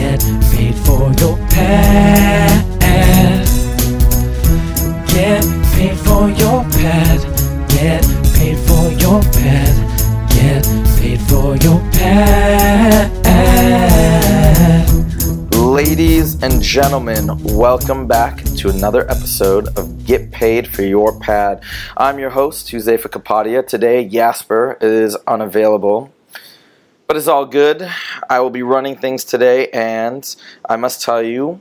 Get paid for your. Get paid for your. Get paid for your. Get paid for your. Ladies and gentlemen, welcome back to another episode of Get Paid for Your Pad. I'm your host, Huzefa Kapadia. Today, Jasper is unavailable, but it's all good. I will be running things today, and I must tell you,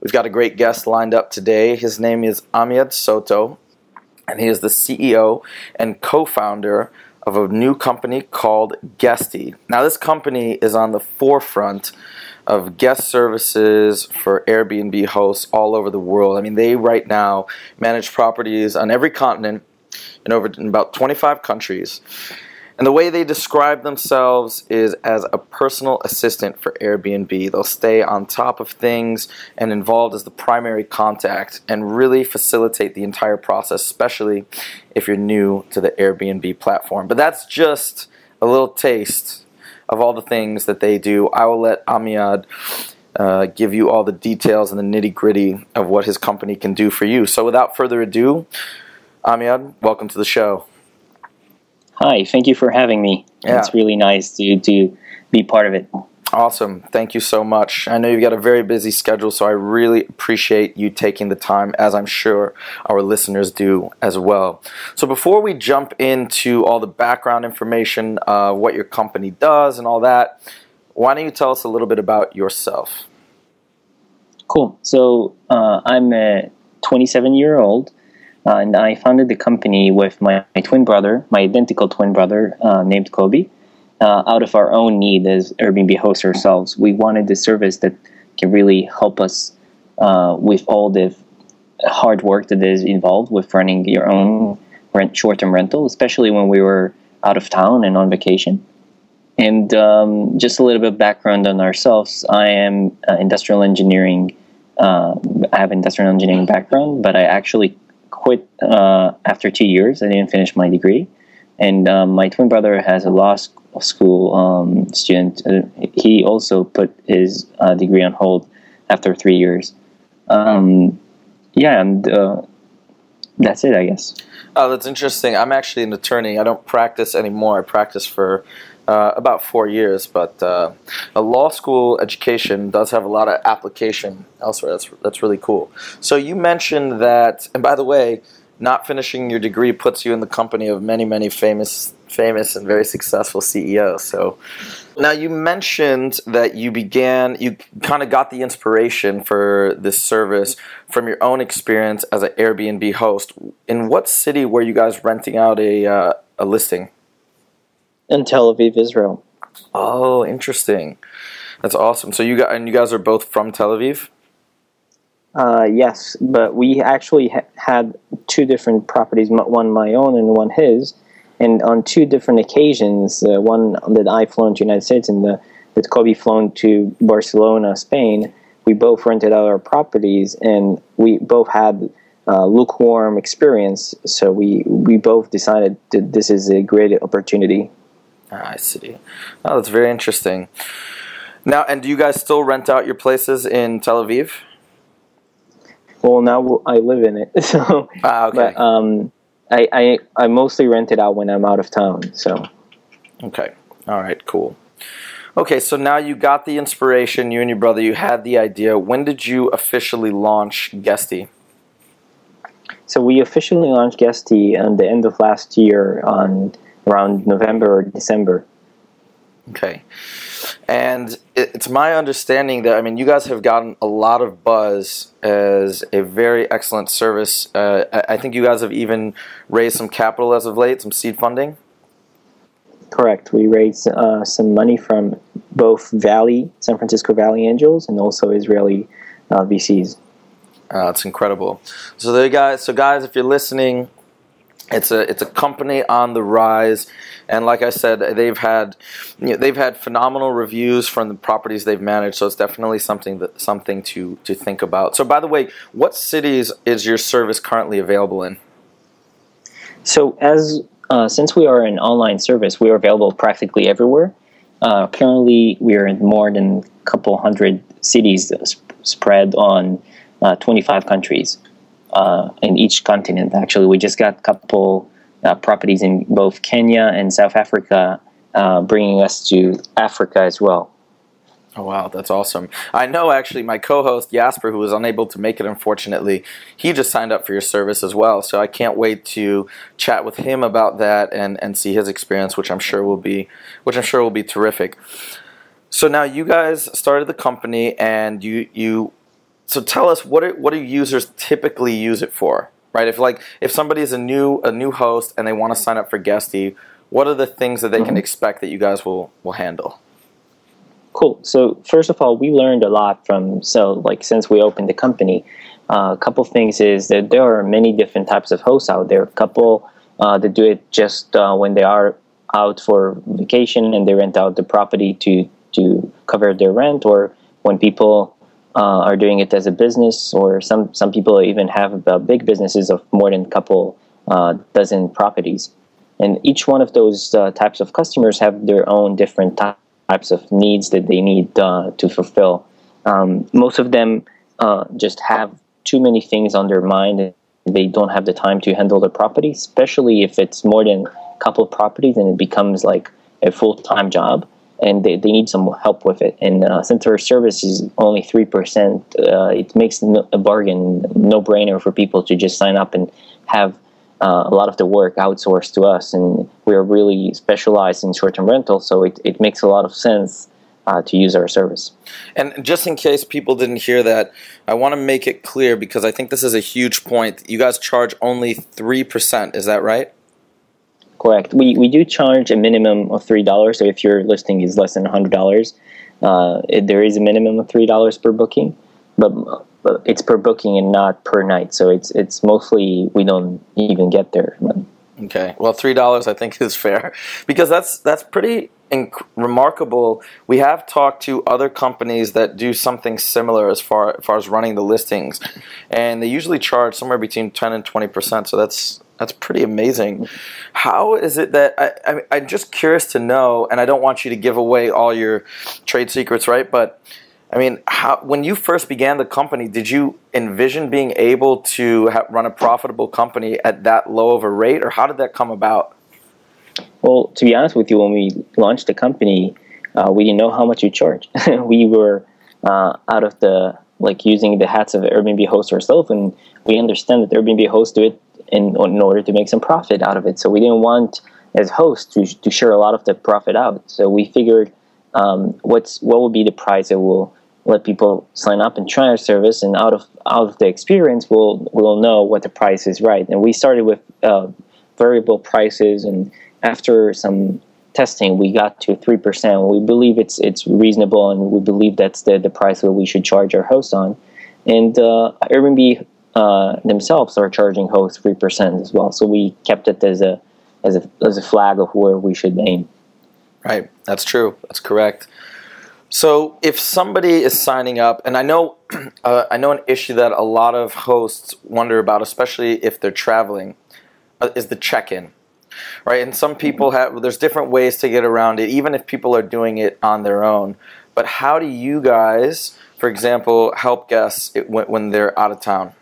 we've got a great guest lined up today. His name is Amiad Soto, and he is the CEO and co founder of a new company called Guesty. Now, this company is on the forefront of guest services for Airbnb hosts all over the world. I mean, they right now manage properties on every continent in over in about 25 countries. And the way they describe themselves is as a personal assistant for Airbnb. They'll stay on top of things and involved as the primary contact and really facilitate the entire process, especially if you're new to the Airbnb platform. But that's just a little taste of all the things that they do. I will let Amiad uh, give you all the details and the nitty gritty of what his company can do for you. So without further ado, Amiad, welcome to the show. Hi, thank you for having me. Yeah. It's really nice to, to be part of it. Awesome. Thank you so much. I know you've got a very busy schedule, so I really appreciate you taking the time, as I'm sure our listeners do as well. So, before we jump into all the background information, uh, what your company does, and all that, why don't you tell us a little bit about yourself? Cool. So uh, I'm a 27 year old, and I founded the company with my, my twin brother, my identical twin brother uh, named Koby, uh, out of our own need as Airbnb hosts ourselves. We wanted a service that can really help us uh, with all the hard work that is involved with running your own rent short-term rental, especially when we were out of town and on vacation. And um, just a little bit of background on ourselves. I am uh, industrial engineering. Uh, I have industrial engineering background, but I actually quit uh, after two years. I didn't finish my degree, and um, my twin brother has a law school um, student. Uh, he also put his uh, degree on hold after three years. Um, yeah, and uh, that's it, I guess. Oh, that's interesting. I'm actually an attorney. I don't practice anymore. I practice for uh, about four years, but uh, a law school education does have a lot of application elsewhere. That's that's really cool. So you mentioned that, and by the way, not finishing your degree puts you in the company of many, many famous, famous and very successful CEOs. So now you mentioned that you began, you kind of got the inspiration for this service from your own experience as an Airbnb host. In what city were you guys renting out a uh, a listing? In Tel Aviv, Israel. Oh, interesting. That's awesome. So you got and you guys are both from Tel Aviv. Uh, yes, but we actually ha- had two different properties, one my own and one his. And on two different occasions, uh, one that I flown to United States and the, that Koby flown to Barcelona, Spain, we both rented out our properties and we both had uh, lukewarm experience. So we, we both decided that this is a great opportunity. Ah, I see. Oh, that's very interesting. Now, and do you guys still rent out your places in Tel Aviv? Well, now I live in it, so Ah, okay. but um, I, I I mostly rent it out when I'm out of town. So Okay. All right. Cool. Okay. So now you got the inspiration. You and your brother. You had the idea. When did you officially launch Guesty? so we officially launched Guesty at the end of last year on around November or December. Okay. And it's my understanding that I mean you guys have gotten a lot of buzz as a very excellent service. Uh, I I think you guys have even raised some capital as of late, some seed funding. Correct. We raised uh, some money from both Valley, San Francisco Valley Angels, and also Israeli uh, VCs. Uh, it's incredible. So there, guys. So guys, if you're listening, it's a it's a company on the rise, and like I said, they've had you know, they've had phenomenal reviews from the properties they've managed. So it's definitely something that something to to think about. So by the way, what cities is your service currently available in? So as uh, since we are an online service, we are available practically everywhere. Uh, currently, we are in more than a couple hundred cities sp- spread on uh, 25 countries uh, in each continent. Actually, we just got a couple uh, properties in both Kenya and South Africa, uh, bringing us to Africa as well. Oh wow, that's awesome! I know actually my co-host Jasper, who was unable to make it, unfortunately, he just signed up for your service as well. So I can't wait to chat with him about that and and see his experience, which I'm sure will be, which I'm sure will be terrific. So now you guys started the company, and you you so tell us what are, what do users typically use it for, right? If like if somebody is a new a new host and they want to sign up for Guesty, what are the things that they mm-hmm. can expect that you guys will will handle? Cool. So first of all, we learned a lot from so like since we opened the company. Uh, a couple things is that there are many different types of hosts out there. A couple uh, that do it just uh, when they are out for vacation and they rent out the property to to cover their rent, or when people uh, are doing it as a business, or some some people even have uh, big businesses of more than a couple uh, dozen properties. And each one of those uh, types of customers have their own different types of needs that they need uh, to fulfill. Um, most of them uh, just have too many things on their mind. They don't have the time to handle their property, especially if it's more than a couple properties and it becomes like a full time job and they, they need some help with it. And uh, since our service is only 3%, uh, it makes a bargain no brainer for people to just sign up and have uh, a lot of the work outsourced to us. And we're really specialized in short term rental, so it, it makes a lot of sense. Uh, to use our service. And just in case people didn't hear that, I want to make it clear because I think this is a huge point. You guys charge only 3%, is that right? Correct. We, we do charge a minimum of three dollars. So if your listing is less than hundred dollars, uh, there is a minimum of three dollars per booking, but, but it's per booking and not per night. So it's it's mostly we don't even get there. Okay. Well, three dollars I think is fair because that's that's pretty inc- remarkable. We have talked to other companies that do something similar as far as far as running the listings, and they usually charge somewhere between ten and twenty percent. So that's that's pretty amazing. How is it that I, I, am just curious to know, and I don't want you to give away all your trade secrets, right? But I mean, how, when you first began the company, did you envision being able to ha- run a profitable company at that low of a rate, or how did that come about? Well, to be honest with you, when we launched the company, uh, we didn't know how much we charge. we were uh, out of the like using the hats of Airbnb host ourselves, and we understand that Airbnb hosts do it in, in order to make some profit out of it. So we didn't want, as hosts, to, to share a lot of the profit out. So we figured um, what's what will be the price that will let people sign up and try our service, and out of out of the experience, we'll we'll know what the price is right. And we started with uh, variable prices, and after some testing, we got to three percent. We believe it's it's reasonable, and we believe that's the the price that we should charge our hosts on. And uh, Airbnb uh, themselves are charging hosts three percent as well. So we kept it as a as a as a flag of where we should aim. Right, that's true. That's correct. So if somebody is signing up, and I know uh, I know an issue that a lot of hosts wonder about, especially if they're traveling, uh, is the check-in. Right, and some people have. There's different ways to get around it, even if people are doing it on their own. But how do you guys, for example, help guests when, when they're out of town?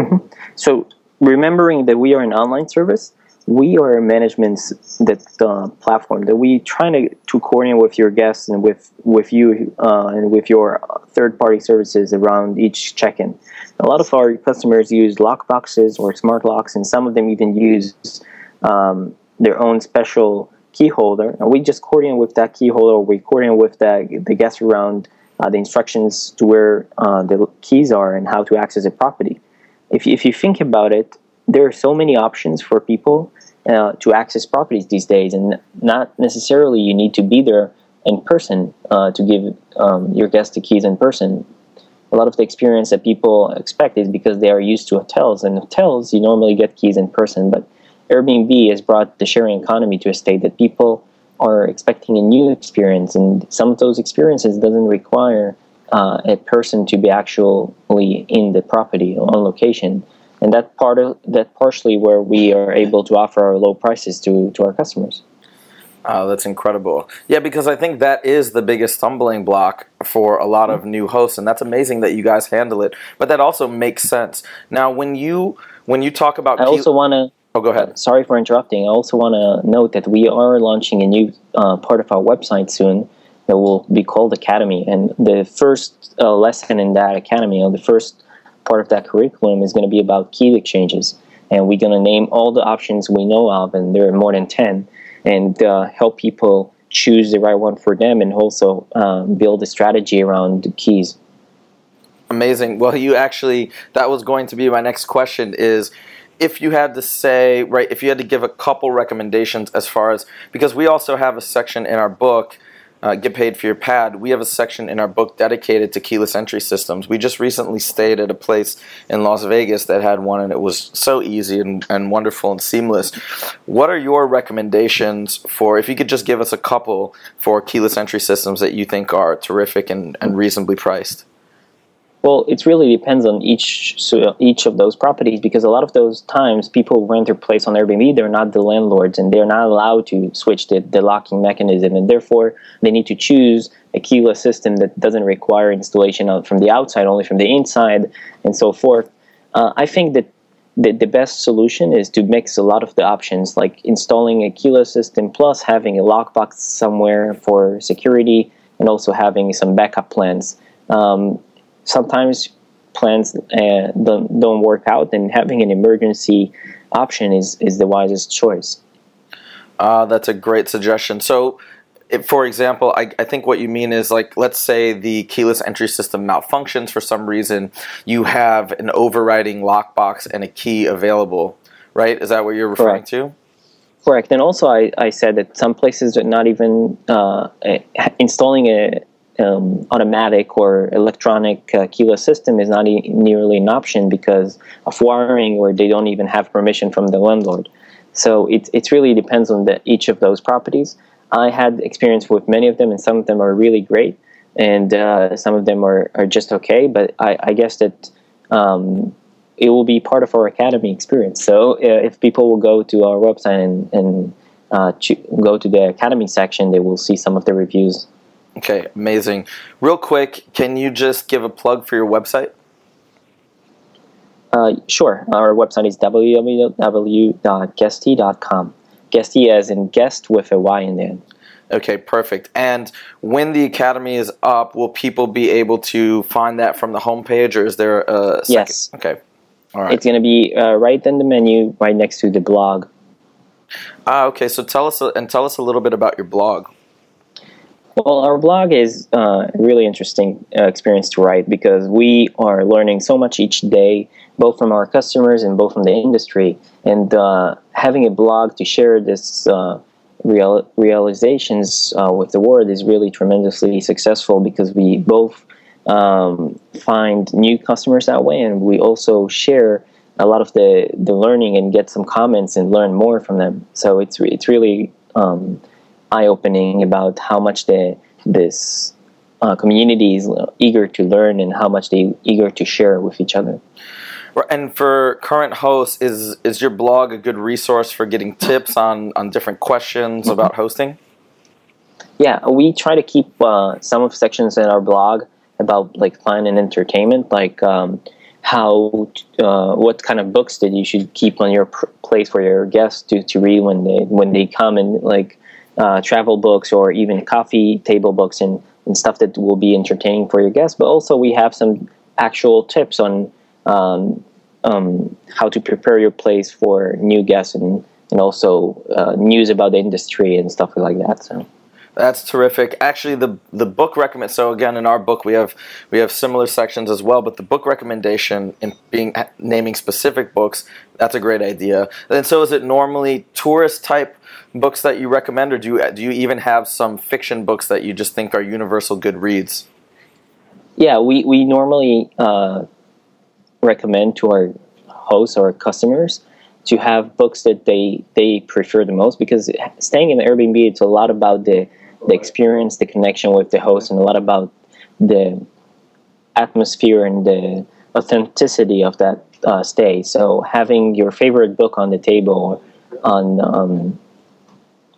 Mm-hmm. So remembering that we are an online service, we are a management that uh, platform that we trying to, to coordinate with your guests and with with you uh, and with your third party services around each check in. A lot of our customers use lock boxes or smart locks, and some of them even use um, their own special key holder. And we just coordinate with that key holder. Or we coordinate with the the guests around uh, the instructions to where uh, the keys are and how to access the property if you, if you think about it, there are so many options for people uh, to access properties these days, and not necessarily you need to be there in person uh, to give um, your guests the keys in person. a lot of the experience that people expect is because they are used to hotels, and hotels you normally get keys in person, but Airbnb has brought the sharing economy to a state that people are expecting a new experience, and some of those experiences doesn't require uh, a person to be actually in the property on location, and that part of that partially where we are able to offer our low prices to to our customers. Oh, that's incredible. Yeah, because I think that is the biggest stumbling block for a lot of new hosts, and that's amazing that you guys handle it. But that also makes sense. Now, when you when you talk about, I also want to. Oh, go ahead. Sorry for interrupting. I also want to note that we are launching a new uh, part of our website soon that will be called Academy, and the first uh, lesson in that academy, or the first part of that curriculum, is going to be about key exchanges, and we're going to name all the options we know of, and there are more than ten and uh, help people choose the right one for them and also um, build a strategy around the keys. Amazing. Well you actually that was going to be my next question is if you had to say right if you had to give a couple recommendations as far as because we also have a section in our book uh, get paid for your pad, we have a section in our book dedicated to keyless entry systems. We just recently stayed at a place in Las Vegas that had one, and it was so easy and, and wonderful and seamless. What are your recommendations for, if you could just give us a couple for keyless entry systems that you think are terrific and, and reasonably priced? Well, it really depends on each so each of those properties because a lot of those times people rent their place on Airbnb, they're not the landlords and they're not allowed to switch the, the locking mechanism, and therefore they need to choose a keyless system that doesn't require installation from the outside, only from the inside, and so forth. Uh, I think that the, the best solution is to mix a lot of the options, like installing a keyless system plus having a lockbox somewhere for security, and also having some backup plans. Um, sometimes plans uh, don't, don't work out, and having an emergency option is, is the wisest choice. Uh, that's a great suggestion. So, if, for example, I, I, think what you mean is like, let's say the keyless entry system malfunctions for some reason, you have an overriding lockbox and a key available, right? Is that what you're referring Correct. to? Correct. And also, I, I said that some places are not even uh, installing a, um, automatic or electronic uh, keyless system is not e- nearly an option because of wiring or they don't even have permission from the landlord. So it, it really depends on the, each of those properties. I had experience with many of them, and some of them are really great, and uh, some of them are, are just okay. But I, I guess that um, it will be part of our academy experience. So uh, if people will go to our website and, and uh, go to the academy section, they will see some of the reviews Okay, amazing. Real quick, can you just give a plug for your website? Uh, sure. Our website is www.guesty.com. Guesty as in guest with a Y in the end. Okay, perfect. And when the academy is up, will people be able to find that from the homepage, or is there a second? Yes. Okay. All right. It's going to be uh, right in the menu, right next to the blog. Ah, okay. So tell us and tell us a little bit about your blog. Well, our blog is uh, a really interesting uh, experience to write because we are learning so much each day, both from our customers and both from the industry. And uh, having a blog to share this uh, real realizations uh, with the world is really tremendously successful because we both um, find new customers that way, and we also share a lot of the, the learning and get some comments and learn more from them. So it's it's really um, eye opening about how much the this uh, community is eager to learn and how much they eager to share with each other. And for current hosts, is is your blog a good resource for getting tips on on different questions mm-hmm. about hosting? Yeah, we try to keep uh, some of sections in our blog about like fun and entertainment, like um, how uh, what kind of books that you should keep on your pr- place for your guests to, to read when they when they come and like uh, travel books or even coffee table books and, and stuff that will be entertaining for your guests. But also, we have some actual tips on um, um, how to prepare your place for new guests and, and also uh, news about the industry and stuff like that. So. That's terrific. Actually, the the book recommend. So again, in our book, we have we have similar sections as well. But the book recommendation in being naming specific books, that's a great idea. And so, is it normally tourist type books that you recommend, or do you do you even have some fiction books that you just think are universal good reads? yeah, we we normally uh, recommend to our hosts or customers to have books that they they prefer the most because staying in the Airbnb it's a lot about the the experience, the connection with the host, and a lot about the atmosphere and the authenticity of that uh, stay. So having your favorite book on the table, on um,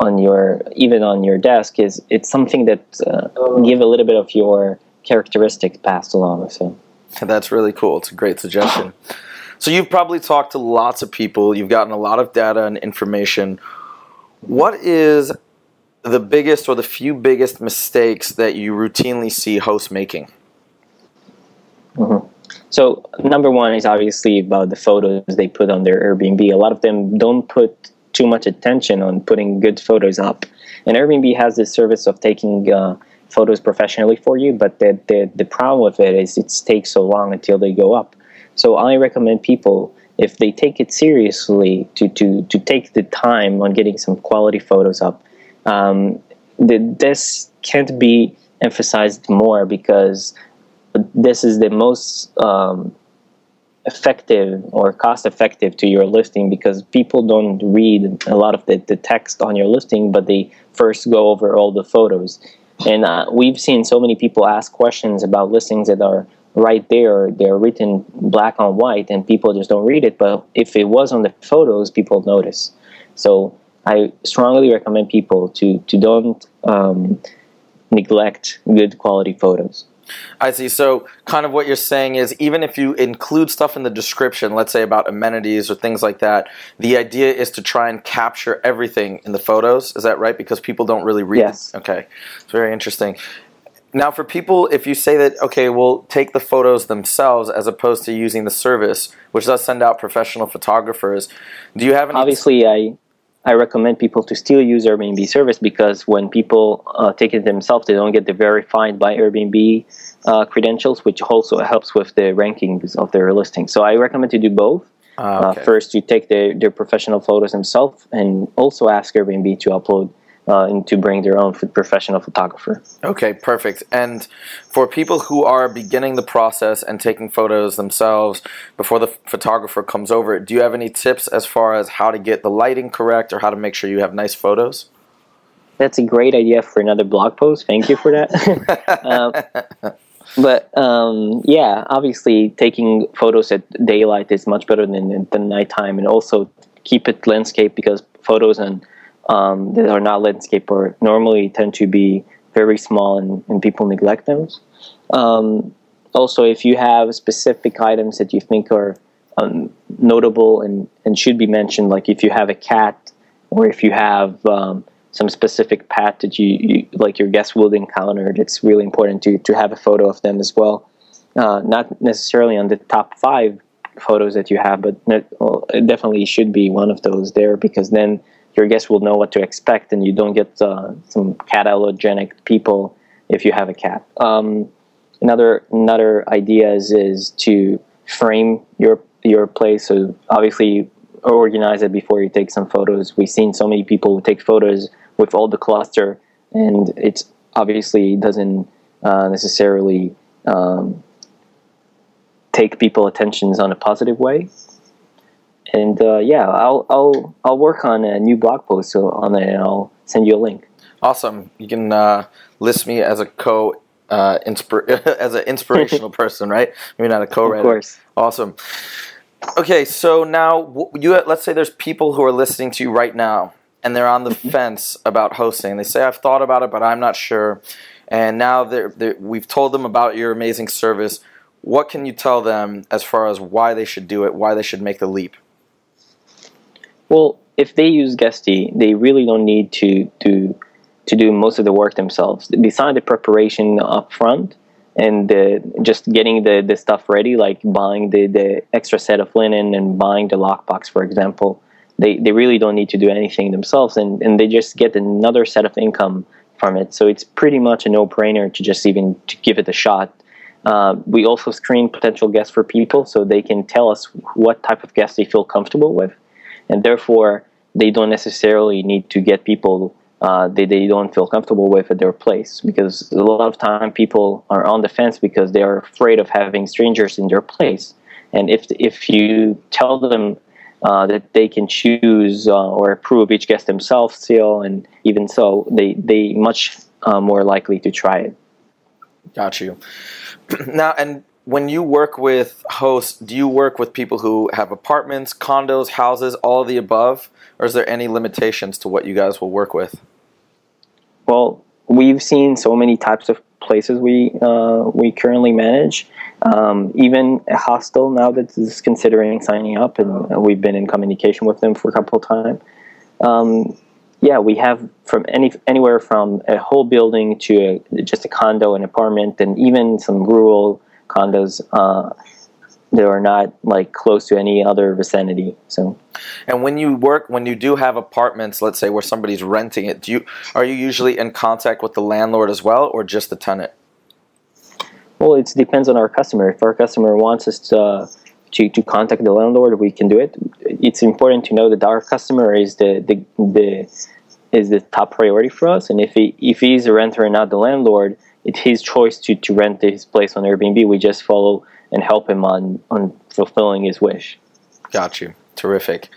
on your even on your desk is it's something that uh, give a little bit of your characteristics passed along. So that's really cool. It's a great suggestion. So you've probably talked to lots of people. You've gotten a lot of data and information. What is the biggest or the few biggest mistakes that you routinely see hosts making? Mm-hmm. So number one is obviously about the photos they put on their Airbnb. A lot of them don't put too much attention on putting good photos up. And Airbnb has this service of taking uh, photos professionally for you, but the, the, the problem with it is it takes so long until they go up. So I recommend people, if they take it seriously, to, to, to take the time on getting some quality photos up um, the, this can't be emphasized more because this is the most um, effective or cost effective to your listing because people don't read a lot of the, the text on your listing but they first go over all the photos. And uh, we've seen so many people ask questions about listings that are right there. They're written black on white and people just don't read it. But if it was on the photos people notice. So I strongly recommend people to to don't um, neglect good quality photos. I see. So, kind of what you're saying is, even if you include stuff in the description, let's say about amenities or things like that, the idea is to try and capture everything in the photos. Is that right? Because people don't really read. Yes. It. Okay. It's very interesting. Now, for people, if you say that, okay, we'll take the photos themselves as opposed to using the service, which does send out professional photographers, do you have any? Obviously, I I recommend people to still use Airbnb service because when people uh, take it themselves, they don't get the verified by Airbnb uh, credentials, which also helps with the rankings of their listing. So I recommend to do both. Ah, okay. uh, first, you take the, their professional photos themselves, and also ask Airbnb to upload uh, and to bring their own professional photographer. Okay, perfect. And for people who are beginning the process and taking photos themselves before the photographer comes over, do you have any tips as far as how to get the lighting correct or how to make sure you have nice photos? That's a great idea for another blog post. Thank you for that. um, but um, yeah, obviously, taking photos at daylight is much better than than nighttime, and also keep it landscape because photos and um, that are not landscape or normally tend to be very small and, and people neglect them. Um, also, if you have specific items that you think are um, notable and, and should be mentioned, like if you have a cat or if you have um, some specific pet that you, you, like your guest will encounter, it's really important to, to have a photo of them as well. Uh, not necessarily on the top five photos that you have, but definitely should be one of those there because then your guests will know what to expect, and you don't get uh, some cat allergenic people if you have a cat. Um, another another idea is, is to frame your your place. So obviously, organize it before you take some photos. We've seen so many people take photos with all the cluster, and it's obviously doesn't uh, necessarily um, take people attentions on a positive way and uh, yeah, I'll I'll I'll work on a new blog post on it, and I'll send you a link. Awesome. You can uh, list me as a co uh, inspir- as an inspirational person, right? Maybe not a co-writer. Of course. Awesome. Okay, so now you let's say there's people who are listening to you right now, and they're on the fence about hosting. They say, "I've thought about it, but I'm not sure." And now they're, they're, we've told them about your amazing service. What can you tell them as far as why they should do it, why they should make the leap? Well, if they use Guesty, they really don't need to do to do most of the work themselves. Besides the preparation up front and the, just getting the, the stuff ready, like buying the, the extra set of linen and buying the lockbox, for example, they, they really don't need to do anything themselves and, and they just get another set of income from it. So it's pretty much a no-brainer to just even to give it a shot. Uh, we also screen potential guests for people so they can tell us what type of guests they feel comfortable with and therefore they don't necessarily need to get people uh, they, they don't feel comfortable with at their place because a lot of time people are on the fence because they are afraid of having strangers in their place and if if you tell them uh, that they can choose uh, or approve each guest themselves still and even so they they much uh, more likely to try it Got you. now, and when you work with hosts, do you work with people who have apartments, condos, houses, all of the above, or is there any limitations to what you guys will work with? Well, we've seen so many types of places we uh, we currently manage. Um, even a hostel now that is considering signing up, and we've been in communication with them for a couple of times. Um, yeah, we have from any anywhere from a whole building to a, just a condo, an apartment, and even some rural condos. Uh, that are not like close to any other vicinity. So, And when you work, when you do have apartments, let's say where somebody's renting it, do you are you usually in contact with the landlord as well, or just the tenant? well, it depends on our customer. If our customer wants us to, to to contact the landlord, we can do it. It's important to know that our customer is the the, the is the top priority for us, and if he if he's a renter and not the landlord, it's his choice to, to rent his place on Airbnb. We just follow and help him on on fulfilling his wish. Got you. Terrific.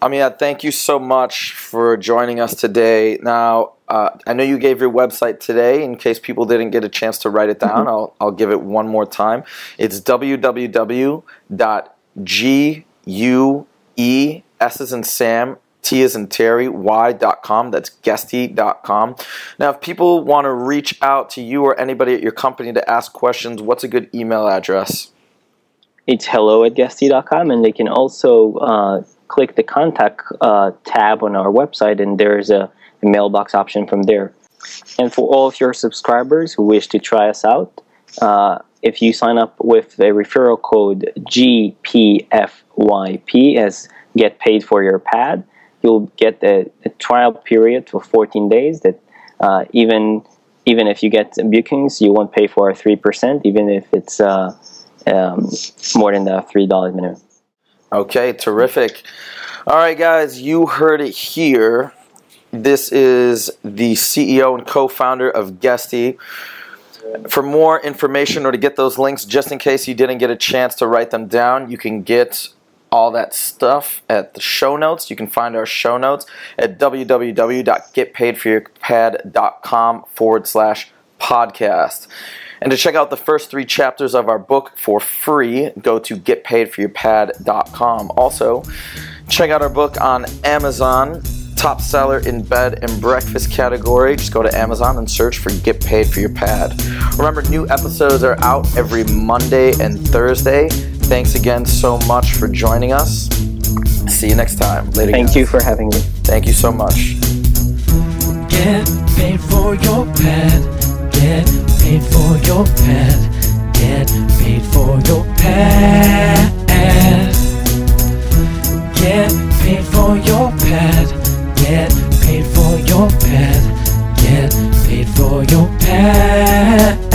Amia, thank you so much for joining us today. Now, uh, I know you gave your website today. In case people didn't get a chance to write it down, Mm-hmm. I'll, I'll give it one more time. It's www.gue, S is in Sam, T is in Terry, Y.com. That's guesty.com. Now, if people want to reach out to you or anybody at your company to ask questions, what's a good email address? It's hello at guesty.com, and they can also uh, click the contact uh, tab on our website, and there's a, a mailbox option from there. And for all of your subscribers who wish to try us out, uh, if you sign up with the referral code GPFYP as get paid for your pad, you'll get a, a trial period for 14 days that uh, even even if you get bookings, you won't pay for three percent, even if it's uh, um, more than the three dollars minimum. Okay, terrific. All right, guys, you heard it here. This is the CEO and co founder of Guesty. For more information or to get those links, just in case you didn't get a chance to write them down, you can get all that stuff at the show notes. You can find our show notes at www.getpaidforyourpad.com forward slash podcast. And to check out the first three chapters of our book for free, go to getpaidforyourpad.com. Also, check out our book on Amazon, top seller in bed and breakfast category. Just go to Amazon and search for Get Paid for Your Pad. Remember, new episodes are out every Monday and Thursday. Thanks again so much for joining us. See you next time. Later. Thank guys. you for having me. Thank you so much. Get paid for your pad. Get paid for your pad. Get paid for your pad. Get paid for your pad. Get paid for your pad. Get paid for your pad.